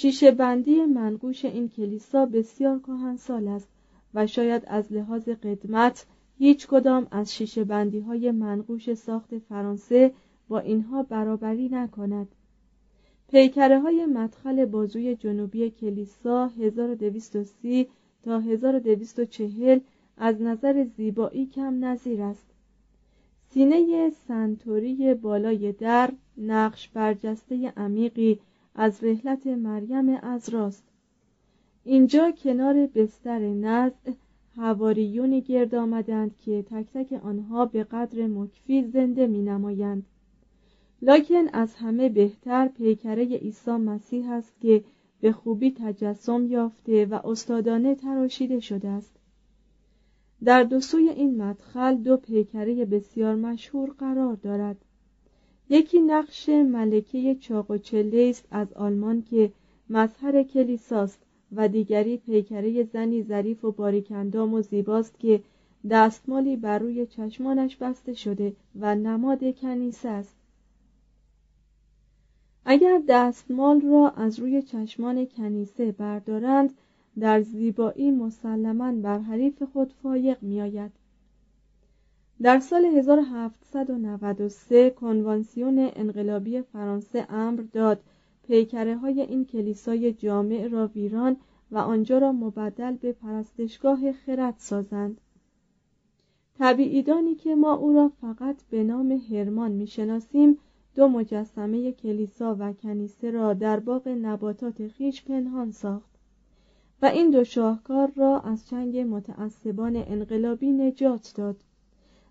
شیشه بندی منقوش این کلیسا بسیار کهنسال است و شاید از لحاظ قدمت هیچ کدام از شیشه بندی های منقوش ساخت فرانسه با اینها برابری نکند. پیکره های مدخل بازوی جنوبی کلیسا 1230 تا 1240 از نظر زیبایی کم نظیر است. سینه سنتوری بالای در نقش برجسته عمیقی از رحلت مریم از راست. اینجا کنار بستر نزع هواریونی گرد آمدند که تک تک آنها به قدر مکفی زنده می نمایند. لکن از همه بهتر پیکره عیسی مسیح است که به خوبی تجسم یافته و استادانه تراشیده شده است. در دو سوی این مدخل دو پیکره بسیار مشهور قرار دارد. یکی نقش ملکه چاقوچله است از آلمان که مظهر کلیساست و دیگری پیکره زنی ظریف و باریکندام و زیباست که دستمالی بر روی چشمانش بسته شده و نماد کنیسه است. اگر دستمال را از روی چشمان کنیسه بردارند در زیبایی مسلما بر حریف خود فایق میآید. در سال 1793 کنوانسیون انقلابی فرانسه امر داد. پیکره های این کلیسای جامع را ویران و آنجا را مبدل به پرستشگاه خرد سازند. طبیعیدانی که ما او را فقط به نام هرمان می‌شناسیم دو مجسمه کلیسا و کنیسه را در باغ نباتات خیش پنهان ساخت و این دو شاهکار را از چنگ متعصبان انقلابی نجات داد.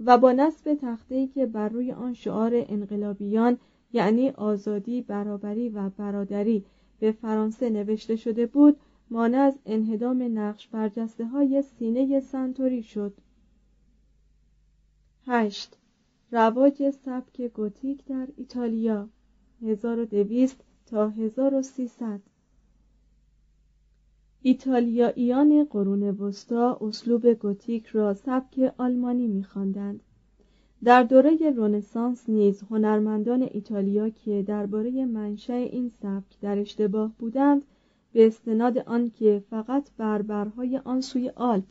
و با نصب تخته‌ای که بر روی آن شعار انقلابیان یعنی آزادی برابری و برادری به فرانسه نوشته شده بود مانع از انهدام نقش برجسته های سینه سنتوری شد 8. رواج سبک گوتیک در ایتالیا 1200 تا 1300 ایتالیاییان قرون وسطا اسلوب گوتیک را سبک آلمانی می‌خواندند. در دوره رنسانس نیز هنرمندان ایتالیا که درباره منشأ این سبک در اشتباه بودند به استناد آنکه فقط بربرهای آن سوی آلپ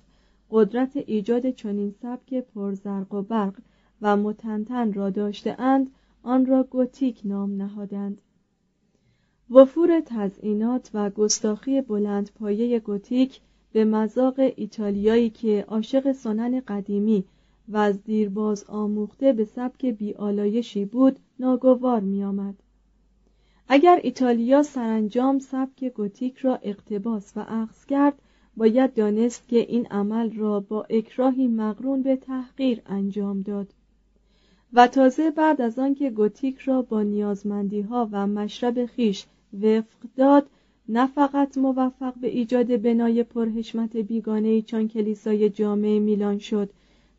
قدرت ایجاد چنین سبک پرزرق و برق و متنتن را داشتهاند آن را گوتیک نام نهادند وفور تزئینات و گستاخی بلند پایه گوتیک به مذاق ایتالیایی که عاشق سنن قدیمی و از دیرباز آموخته به سبک بیالایشی بود ناگوار میآمد. اگر ایتالیا سرانجام سبک گوتیک را اقتباس و اخذ کرد باید دانست که این عمل را با اکراهی مقرون به تحقیر انجام داد. و تازه بعد از آنکه گوتیک را با نیازمندی ها و مشرب خیش وفق داد نه فقط موفق به ایجاد بنای پرحشمت بیگانه چون کلیسای جامع میلان شد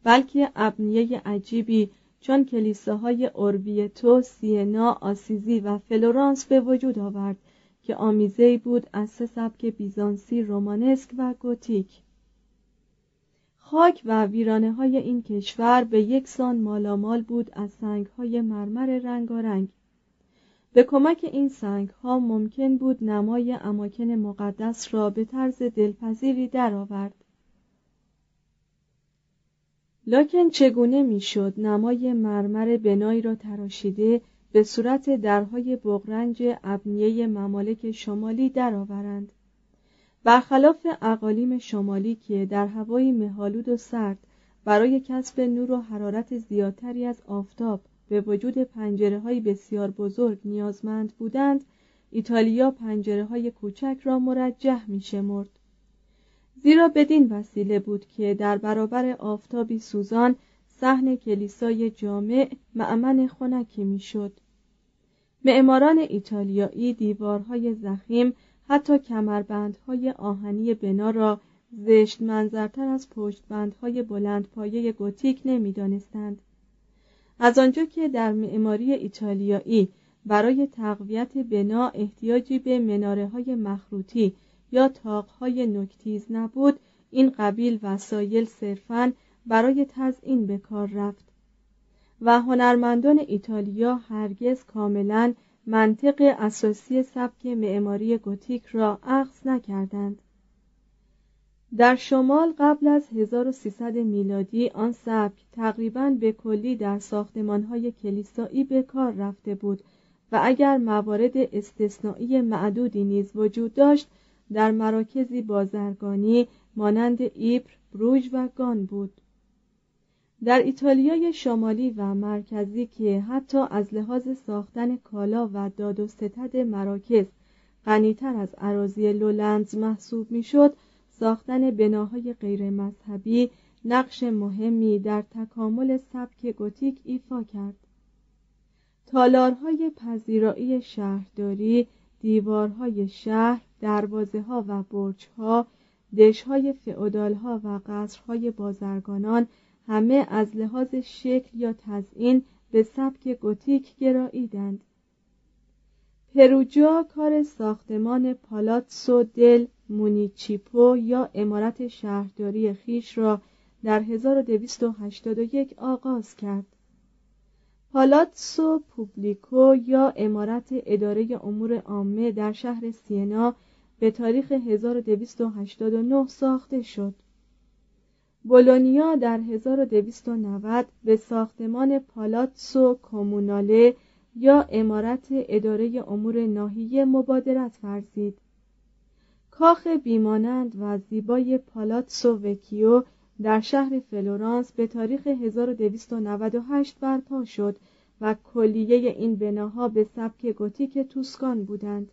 بلکه ابنیه عجیبی چون کلیساهای اوربیتو، سینا، آسیزی و فلورانس به وجود آورد که آمیزه بود از سه سبک بیزانسی، رومانسک و گوتیک. خاک و ویرانه های این کشور به یک سان مالامال بود از سنگ های مرمر رنگارنگ. به کمک این سنگ ها ممکن بود نمای اماکن مقدس را به طرز دلپذیری درآورد. لکن چگونه می‌شد نمای مرمر بنایی را تراشیده به صورت درهای بغرنج ابنیه ممالک شمالی درآورند برخلاف اقالیم شمالی که در هوایی مهالود و سرد برای کسب نور و حرارت زیادتری از آفتاب به وجود پنجره های بسیار بزرگ نیازمند بودند ایتالیا پنجره های کوچک را مرجح می شمرد. زیرا بدین وسیله بود که در برابر آفتابی سوزان صحن کلیسای جامع معمن خنکی می‌شد معماران ایتالیایی دیوارهای زخیم حتی کمربندهای آهنی بنا را زشت منظرتر از پشتبندهای بلند پایه گوتیک نمی‌دانستند از آنجا که در معماری ایتالیایی برای تقویت بنا احتیاجی به مناره های مخروطی یا تاقهای نکتیز نبود این قبیل وسایل صرفاً برای تزئین به کار رفت و هنرمندان ایتالیا هرگز کاملا منطق اساسی سبک معماری گوتیک را اخذ نکردند. در شمال قبل از 1300 میلادی آن سبک تقریبا به کلی در ساختمانهای کلیسایی به کار رفته بود و اگر موارد استثنایی معدودی نیز وجود داشت در مراکزی بازرگانی مانند ایپر، بروژ و گان بود. در ایتالیای شمالی و مرکزی که حتی از لحاظ ساختن کالا و داد و ستد مراکز غنیتر از عراضی لولندز محسوب می‌شد ساختن بناهای غیر مذهبی نقش مهمی در تکامل سبک گوتیک ایفا کرد. تالارهای پذیرایی شهرداری دیوارهای شهر دروازه ها و برج ها دش فعودال ها و قصرهای بازرگانان همه از لحاظ شکل یا تزئین به سبک گوتیک گراییدند. پروجا کار ساختمان پالاتسو دل مونیچیپو یا امارت شهرداری خیش را در 1281 آغاز کرد. پالاتسو پوبلیکو یا امارت اداره امور عامه در شهر سینا به تاریخ 1289 ساخته شد. بولونیا در 1290 به ساختمان پالاتسو کوموناله یا امارت اداره امور ناحیه مبادرت ورزید. کاخ بیمانند و زیبای پالاتسو وکیو در شهر فلورانس به تاریخ 1298 برپا شد و کلیه این بناها به سبک گوتیک توسکان بودند.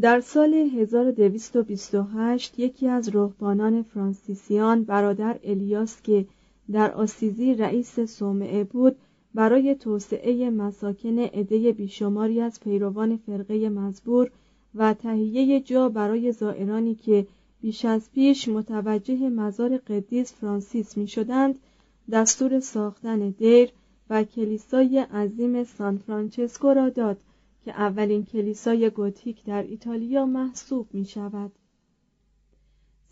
در سال 1228 یکی از رهبانان فرانسیسیان برادر الیاس که در آسیزی رئیس صومعه بود برای توسعه مساکن عده بیشماری از پیروان فرقه مزبور و تهیه جا برای زائرانی که بیش از پیش متوجه مزار قدیس فرانسیس می شدند دستور ساختن دیر و کلیسای عظیم سان فرانچسکو را داد که اولین کلیسای گوتیک در ایتالیا محسوب می شود.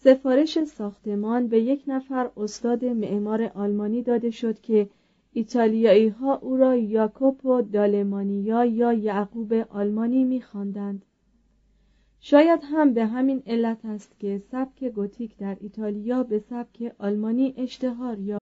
سفارش ساختمان به یک نفر استاد معمار آلمانی داده شد که ایتالیایی ها او را یاکوپو دالمانیا یا یعقوب آلمانی می‌خواندند. شاید هم به همین علت است که سبک گوتیک در ایتالیا به سبک آلمانی اشتهار یافت.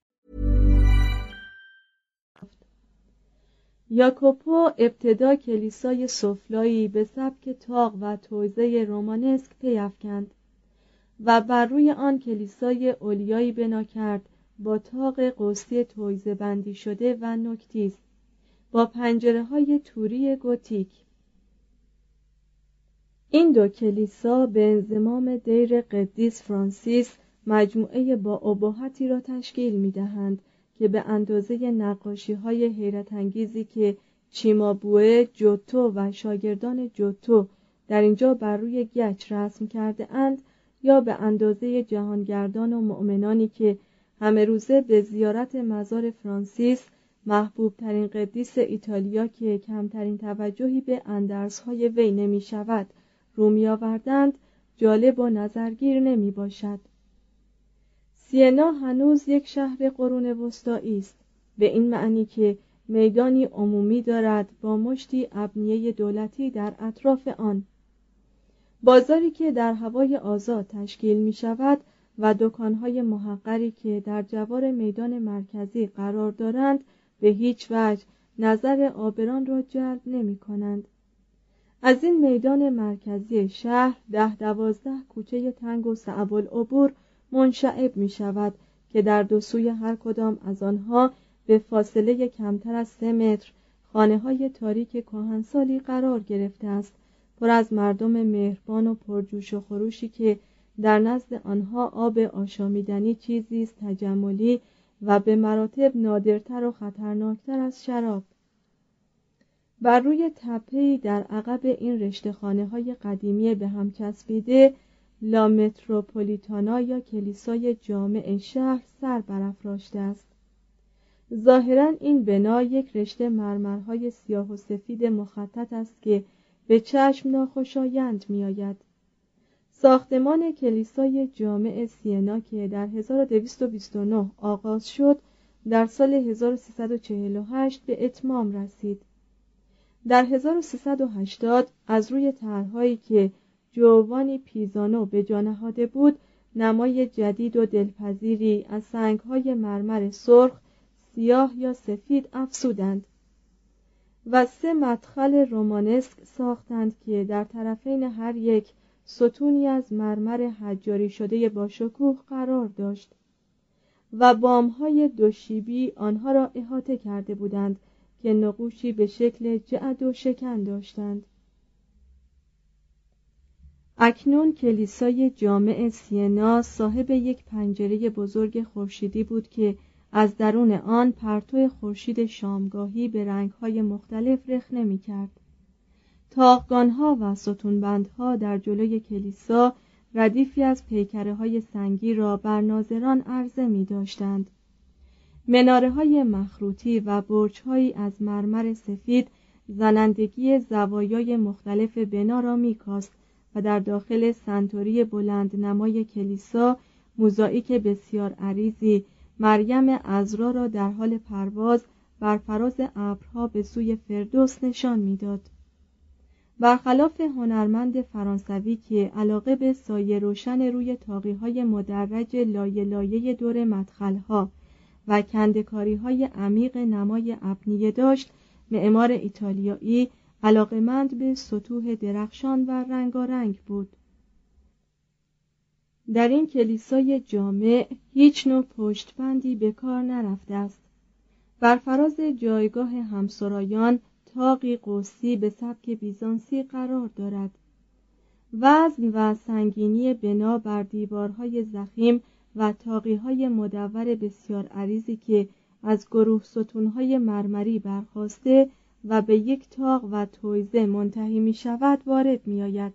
یاکوپو ابتدا کلیسای سفلایی به سبک تاق و توزه رومانسک پیافکند و بر روی آن کلیسای اولیایی بنا کرد با تاق قوسی تویزه بندی شده و نکتیز با پنجره های توری گوتیک. این دو کلیسا به انزمام دیر قدیس فرانسیس مجموعه با ابهتی را تشکیل می دهند که به اندازه نقاشی های حیرت انگیزی که چیمابوه جوتو و شاگردان جوتو در اینجا بر روی گچ رسم کرده اند یا به اندازه جهانگردان و مؤمنانی که همه روزه به زیارت مزار فرانسیس محبوب ترین قدیس ایتالیا که کمترین توجهی به اندرس های وی نمی شود رومی آوردند جالب و نظرگیر نمی باشد سینا هنوز یک شهر قرون وسطایی است به این معنی که میدانی عمومی دارد با مشتی ابنیه دولتی در اطراف آن بازاری که در هوای آزاد تشکیل می شود و دکانهای محقری که در جوار میدان مرکزی قرار دارند به هیچ وجه نظر آبران را جلب نمی کنند. از این میدان مرکزی شهر ده دوازده کوچه تنگ و صعب العبور منشعب می شود که در دو سوی هر کدام از آنها به فاصله کمتر از سه متر خانه های تاریک کهنسالی قرار گرفته است. پر از مردم مهربان و پرجوش و خروشی که در نزد آنها آب آشامیدنی چیزی است تجملی و به مراتب نادرتر و خطرناکتر از شراب. بر روی تپهی در عقب این رشته خانه های قدیمی به هم چسبیده لا متروپولیتانا یا کلیسای جامع شهر سر برافراشته است. ظاهرا این بنا یک رشته مرمرهای سیاه و سفید مخطط است که به چشم ناخوشایند میآید. ساختمان کلیسای جامع سینا که در 1229 آغاز شد در سال 1348 به اتمام رسید. در 1380 از روی طرحهایی که جوانی پیزانو به جا نهاده بود نمای جدید و دلپذیری. از سنگهای مرمر سرخ سیاه یا سفید افسودند و سه مدخل رومانسک ساختند که در طرفین هر یک ستونی از مرمر حجاری شده با شکوه قرار داشت و بامهای دوشیبی آنها را احاطه کرده بودند که نقوشی به شکل جعد و شکن داشتند. اکنون کلیسای جامع سینا صاحب یک پنجره بزرگ خورشیدی بود که از درون آن پرتو خورشید شامگاهی به رنگهای مختلف رخنه می کرد. تاقگانها و ستونبندها در جلوی کلیسا ردیفی از پیکره های سنگی را بر ناظران عرضه می داشتند. مناره های مخروطی و برج از مرمر سفید زنندگی زوایای مختلف بنا را می کاست و در داخل سنتوری بلند نمای کلیسا موزاییک بسیار عریضی مریم ازرا را در حال پرواز بر فراز ابرها به سوی فردوس نشان می‌داد. برخلاف هنرمند فرانسوی که علاقه به سایه روشن روی تاقی های مدرج لایه لایه دور مدخلها و کندکاری های عمیق نمای ابنیه داشت معمار ایتالیایی علاقمند به سطوح درخشان و رنگارنگ بود. در این کلیسای جامع هیچ نوع پشتبندی به کار نرفته است. بر فراز جایگاه همسرایان تاقی قوسی به سبک بیزانسی قرار دارد. وزن و سنگینی بنا بر دیوارهای زخیم و تاقیهای مدور بسیار عریضی که از گروه ستونهای مرمری برخواسته و به یک تاق و تویزه منتهی می شود وارد می آید.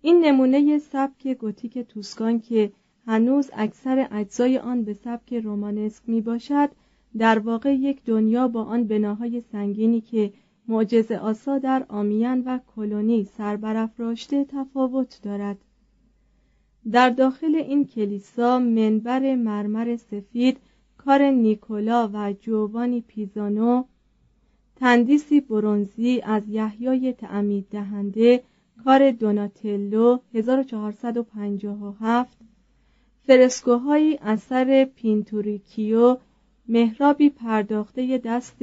این نمونه سبک گوتیک توسکان که هنوز اکثر اجزای آن به سبک رومانسک می باشد در واقع یک دنیا با آن بناهای سنگینی که معجز آسا در آمیان و کلونی سربرافراشته تفاوت دارد در داخل این کلیسا منبر مرمر سفید کار نیکولا و جوانی پیزانو تندیسی برونزی از یحیای تعمید دهنده کار دوناتلو 1457 فرسکوهایی اثر پینتوریکیو محرابی پرداخته دست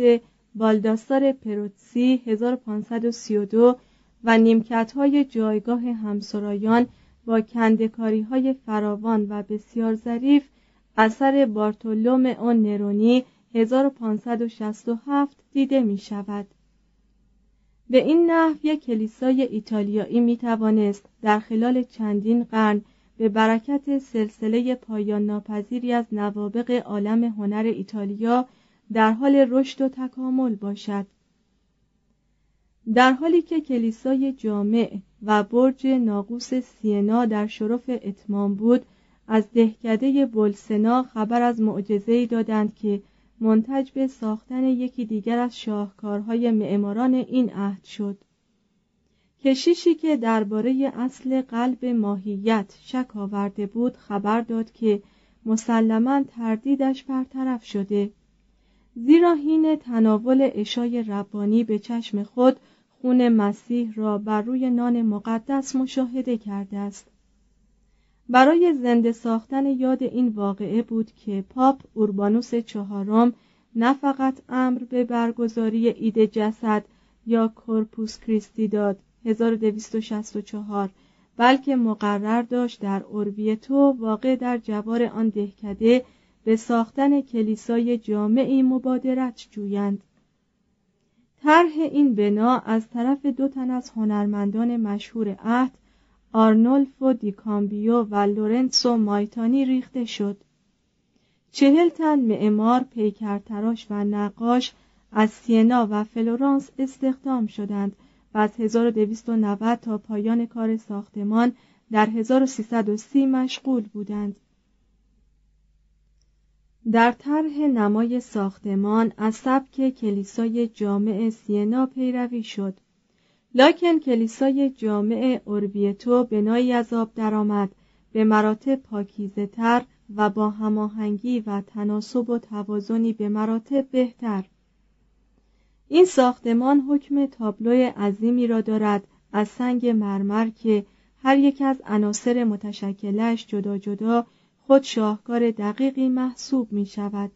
بالداسار پروتسی 1532 و نیمکت های جایگاه همسرایان با کندکاری های فراوان و بسیار ظریف اثر بارتولوم اون نرونی 1567 دیده می شود. به این نحو یک کلیسای ایتالیایی می توانست در خلال چندین قرن به برکت سلسله پایان ناپذیری از نوابق عالم هنر ایتالیا در حال رشد و تکامل باشد در حالی که کلیسای جامع و برج ناقوس سینا در شرف اتمام بود از دهکده بلسنا خبر از معجزه‌ای دادند که منتج به ساختن یکی دیگر از شاهکارهای معماران این عهد شد. کشیشی که درباره اصل قلب ماهیت شک آورده بود خبر داد که مسلما تردیدش برطرف شده. زیرا حین تناول اشای ربانی به چشم خود خون مسیح را بر روی نان مقدس مشاهده کرده است. برای زنده ساختن یاد این واقعه بود که پاپ اوربانوس چهارم نه فقط امر به برگزاری عید جسد یا کورپوس کریستی داد 1264 بلکه مقرر داشت در اوربیتو واقع در جوار آن دهکده به ساختن کلیسای جامعی مبادرت جویند. طرح این بنا از طرف دو تن از هنرمندان مشهور عهد آرنولفو دیکامبیو و لورنسو مایتانی ریخته شد. چهل تن معمار پیکرتراش و نقاش از سینا و فلورانس استخدام شدند و از 1290 تا پایان کار ساختمان در 1330 مشغول بودند. در طرح نمای ساختمان از سبک کلیسای جامع سینا پیروی شد. لکن کلیسای جامع اوربیتو بنایی از آب درآمد به مراتب پاکیزه تر و با هماهنگی و تناسب و توازنی به مراتب بهتر. این ساختمان حکم تابلو عظیمی را دارد از سنگ مرمر که هر یک از عناصر متشکلش جدا جدا خود شاهکار دقیقی محسوب می شود